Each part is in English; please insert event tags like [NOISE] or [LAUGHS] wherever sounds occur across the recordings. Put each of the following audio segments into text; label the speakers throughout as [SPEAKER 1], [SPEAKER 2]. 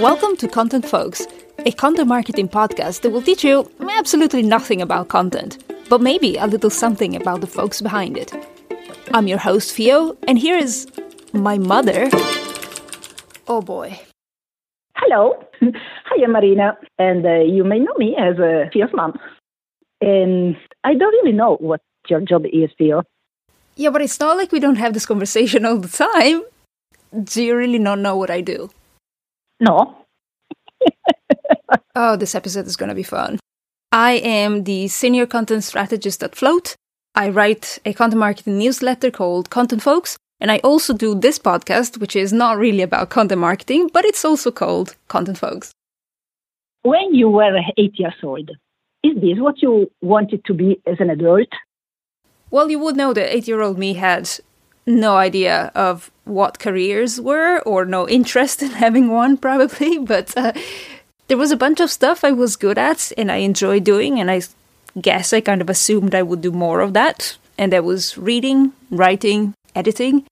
[SPEAKER 1] Welcome to Content Folks, a content marketing podcast that will teach you absolutely nothing about content, but maybe a little something about the folks behind it. I'm your host, Fio, and here is my mother. Oh boy.
[SPEAKER 2] Hello, [LAUGHS] hi, I'm Marina, and uh, you may know me as uh, Fio's mom. And I don't really know what your job is, Fio.
[SPEAKER 1] Yeah, but it's not like we don't have this conversation all the time. Do you really not know what I do?
[SPEAKER 2] No. [LAUGHS]
[SPEAKER 1] oh, this episode is going to be fun. I am the senior content strategist at Float. I write a content marketing newsletter called Content Folks, and I also do this podcast, which is not really about content marketing, but it's also called Content Folks.
[SPEAKER 2] When you were eight years old, is this what you wanted to be as an adult?
[SPEAKER 1] Well, you would know that eight year old me had no idea of what careers were or no interest in having one, probably. [LAUGHS] But uh, there was a bunch of stuff I was good at and I enjoyed doing, and I guess I kind of assumed I would do more of that. And that was reading, writing, editing.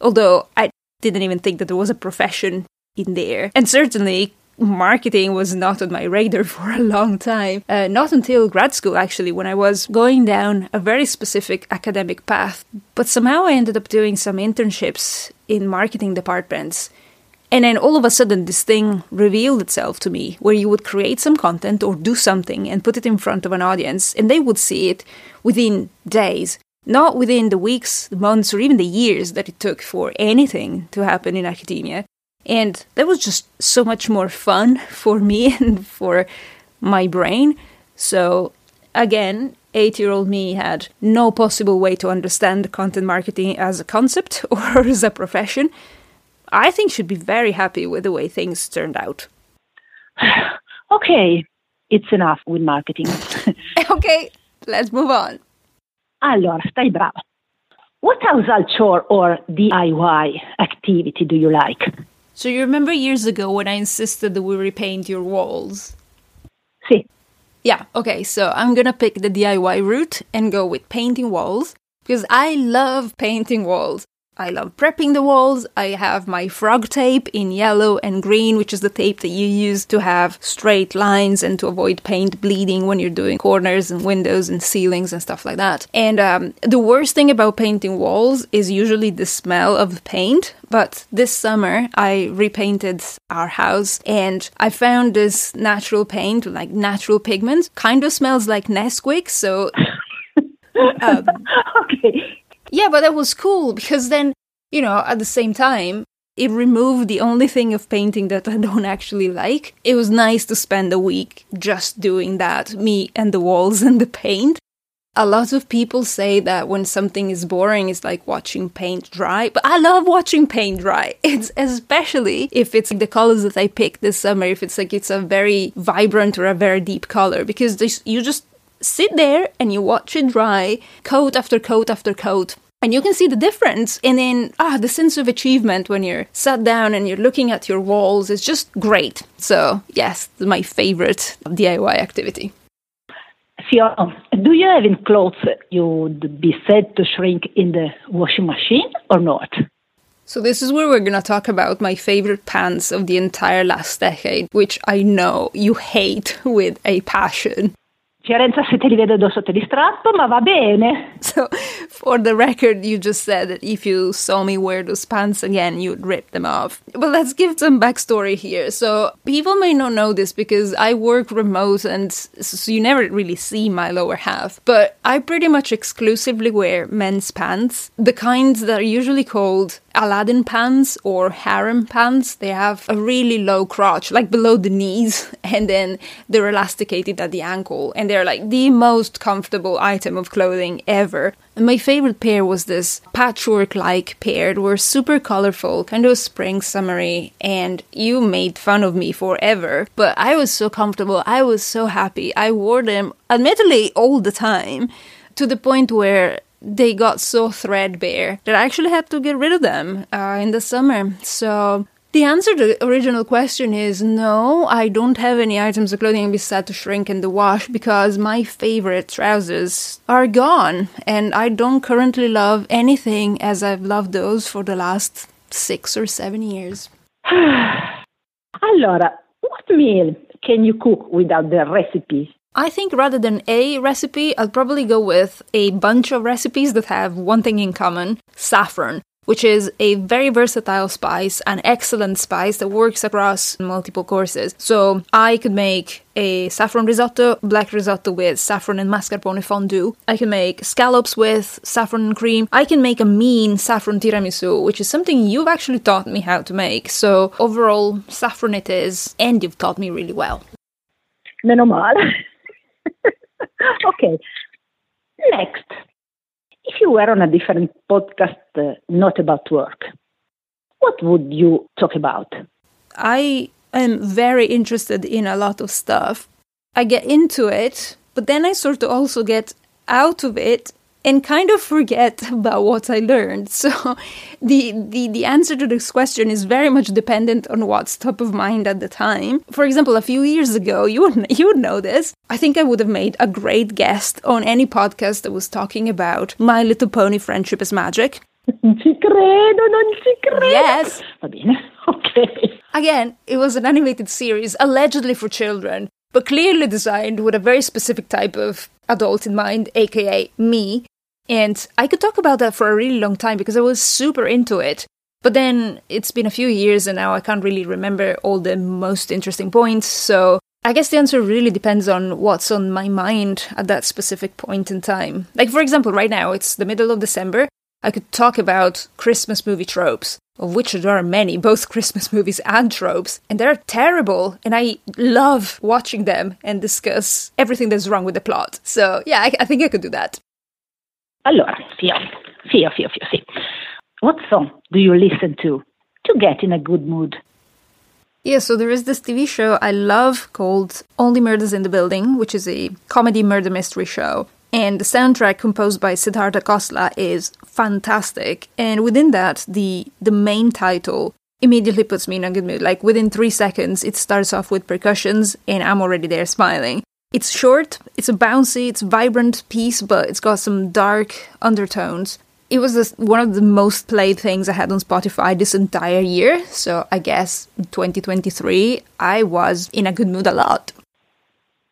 [SPEAKER 1] Although I didn't even think that there was a profession in there. And certainly marketing was not on my radar [LAUGHS] for a long time. Uh, not until grad school, actually, when I was going down a very specific academic path. But somehow I ended up doing some internships in marketing departments. And then all of a sudden, this thing revealed itself to me where you would create some content or do something and put it in front of an audience, and they would see it within days, not within the weeks, months, or even the years that it took for anything to happen in academia. And that was just so much more fun [LAUGHS] for me and for my brain. So, again, eight year old me had no possible way to understand content marketing as a concept [LAUGHS] or as a profession. I think should be very happy with the way things turned out. [SIGHS]
[SPEAKER 2] okay, it's enough with marketing. [LAUGHS]
[SPEAKER 1] okay, let's move on.
[SPEAKER 2] Allora, stai brava. What household chore or DIY activity do you like?
[SPEAKER 1] So you remember years ago when I insisted that we repaint your walls?
[SPEAKER 2] See.
[SPEAKER 1] Yeah, okay, so I'm gonna pick the DIY route and go with painting walls because I love painting walls. I love prepping the walls. I have my frog tape in yellow and green, which is the tape that you use to have straight lines and to avoid paint bleeding when you're doing corners and windows and ceilings and stuff like that. And um, the worst thing about painting walls is usually the smell of the paint. But this summer, I repainted our house and I found this natural paint, like natural pigment, kind of smells like Nesquik. So. [LAUGHS]
[SPEAKER 2] Um, okay
[SPEAKER 1] yeah, but that was cool because then, you know, at the same time, it removed the only thing of painting that I [LAUGHS] don't actually like. It was nice to spend a week just doing that, me and the walls [LAUGHS] and the paint. A lot of people say that when something is boring, it's like watching paint dry, but I love watching paint dry. [LAUGHS] It's especially if it's the colors that I picked this summer, if it's like it's a very vibrant or a very deep color, because you just sit there and you watch it dry, coat after coat after coat. And you can see the difference. And then, ah, the sense of achievement when you're sat down and you're looking at your walls is just great. So, yes, my favorite DIY activity.
[SPEAKER 2] Fio, do you have any clothes you would be said to shrink in the washing machine or not?
[SPEAKER 1] So, this is where we're going to talk about my favorite pants of the entire last decade, which I know you hate with a passion.
[SPEAKER 2] Fiorenza se te li vedo strappo, ma va bene.
[SPEAKER 1] So, for the record, you just said that if you saw me wear those pants again, you'd rip them off. But let's give some backstory here. So, people may not know this because I work remote and so you never really see my lower half. But I pretty much exclusively wear men's pants, the kinds that are usually called Aladdin pants or harem pants. They have a really low crotch, like below the knees, [LAUGHS] and then they're elasticated at the ankle, and they're like the most comfortable item of clothing ever. And my favorite pair was this patchwork like pair. They were super colorful, kind of spring summery, and you made fun of me forever. But I was so comfortable, I was so happy. I wore them, admittedly, all the time, to the point where they got so threadbare that I actually had to get rid of them uh, in the summer. So the answer to the original question is no, I don't have any items of clothing beside to shrink in the wash because my favorite trousers are gone and I don't currently love anything as I've loved those for the last six or seven years. [SIGHS]
[SPEAKER 2] Allora, what meal can you cook without the recipe?
[SPEAKER 1] I think rather than a recipe, I'll probably go with a bunch of recipes that have one thing in common saffron which is a very versatile spice, an excellent spice that works across multiple courses. So I could make a saffron risotto, black risotto with saffron and mascarpone fondue. I can make scallops with saffron and cream. I can make a mean saffron tiramisu, which is something you've actually taught me how to make. So overall, saffron it is, and you've taught me really well.
[SPEAKER 2] Meno male. [LAUGHS] okay. Next, you were on a different podcast, uh, not about work, what would you talk about?
[SPEAKER 1] I am very interested in a lot of stuff. I get into it, but then I sort of also get out of it and kind of forget [LAUGHS] about what I learned. [LAUGHS] So the, the the answer to this question is very much dependent on what's top of mind at the time. For example, a few years ago, [LAUGHS] you would you would know this. I think I would have made a great guest on any podcast that was talking about My Little Pony Friendship is Magic.
[SPEAKER 2] Non Ci credo, non ci credo.
[SPEAKER 1] Yes.
[SPEAKER 2] Va bene. Okay.
[SPEAKER 1] Again, it was an animated series allegedly for children, but clearly designed with a very specific type of adult in mind, aka me. And I could talk about that for a really long time because I was super into it. But then it's been a few years and now I can't really remember all the most interesting points. So I guess the answer really depends on what's on my mind at that specific point in time. Like, for example, right now it's the middle of December. I could talk about Christmas movie tropes, of which there are many, [LAUGHS] both Christmas movies and tropes, and they're terrible, and I love watching them and discuss everything that's wrong with the plot. So, yeah, I, I think I could do that.
[SPEAKER 2] Allora, Fio, Fio, Fio, Fio, sì. What song do you listen to to get in a good mood?
[SPEAKER 1] Yeah, so there is this TV show I love called Only Murders in the Building, which is a comedy murder mystery show. And the soundtrack composed by Siddhartha Khosla is fantastic. And within that, the the main title immediately puts me in a good mood. Like within three seconds, it starts off with percussions, and I'm already there smiling. It's short, it's a bouncy, it's vibrant piece, but it's got some dark undertones. It was this, one of the most played things I had on Spotify this entire year, so I guess 2023 I was in a good mood a lot.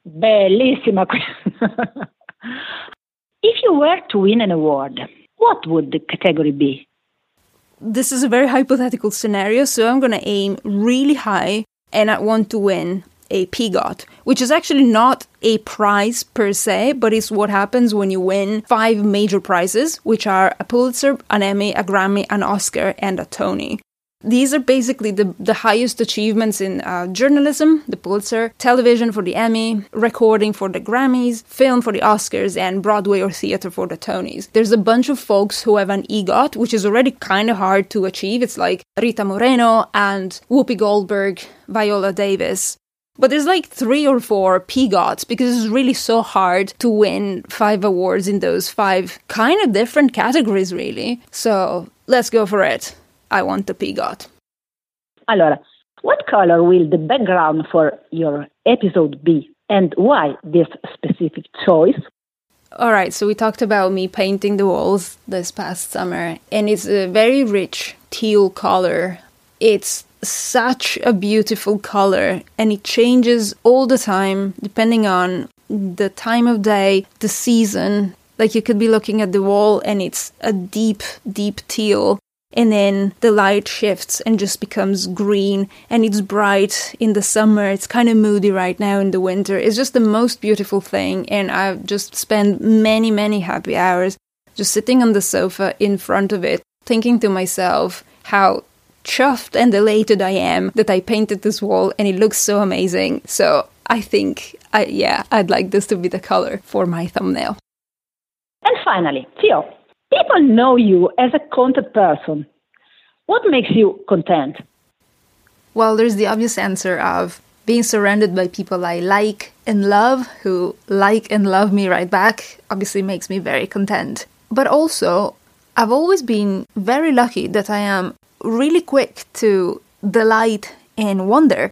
[SPEAKER 2] Bellissima. [LAUGHS] if you were to win an award, what would the category be?
[SPEAKER 1] This is a very hypothetical scenario, so I'm gonna aim really high and I want to win a PEGOT, which is actually not a prize per se, but it's what happens when you win five major prizes, which are a Pulitzer, an Emmy, a Grammy, an Oscar, and a Tony. These are basically the, the highest achievements in uh, journalism, the Pulitzer, television for the Emmy, recording for the Grammys, film for the Oscars, and Broadway or theater for the Tonys. There's a bunch of folks who have an EGOT, which is already kind of hard to achieve. It's like Rita Moreno and Whoopi Goldberg, Viola Davis. But there's like three or four PEGOTs because it's really so hard to win five awards in those five kind of different categories, really. So let's go for it. I want the PEGOT.
[SPEAKER 2] Allora, what color will the background for your episode be and why this specific choice?
[SPEAKER 1] All right, so we talked about me painting the walls this past summer, and it's a very rich teal color. It's such a beautiful color and it changes all the time depending on the time of day, the season. Like you could be looking at the wall and it's a deep, deep teal. And then the light shifts and just becomes green and it's bright in the summer. It's kind of moody right now in the winter. It's just the most beautiful thing. And I've just spent many, many happy hours just sitting on the sofa in front of it, thinking to myself how chuffed and elated I am that I painted this wall and it looks so amazing. So I think, I, yeah, I'd like this to be the color for my thumbnail.
[SPEAKER 2] And finally, Fio, people know you as a content person. What makes you content?
[SPEAKER 1] Well, there's the obvious answer of being surrounded by people I like and love, who like and love me right back, obviously makes me very content. But also, I've always been very lucky that I am really quick to delight and wonder,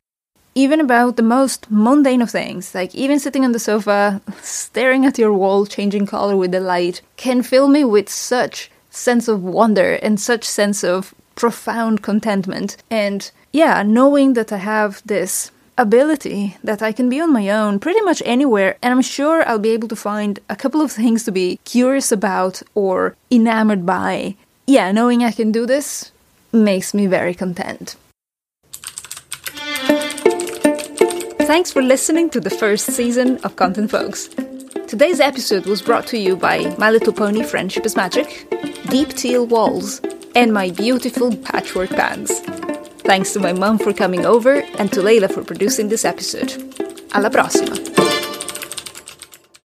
[SPEAKER 1] even about the most mundane of things, like even sitting on the sofa, [LAUGHS] staring at your wall changing color with the light, can fill me with such sense of wonder and such sense of profound contentment. And yeah, knowing that I have this ability that I can be on my own pretty much anywhere, and I'm sure I'll be able to find a couple of things to be curious about or enamored by. Yeah, knowing I can do this makes me very content. Thanks for listening to the first season of Content Folks. Today's episode was brought to you by My Little Pony Friendship is Magic, Deep Teal Walls, and my beautiful patchwork pants. Thanks to my mom for coming over and to Leila for producing this episode. Alla prossima!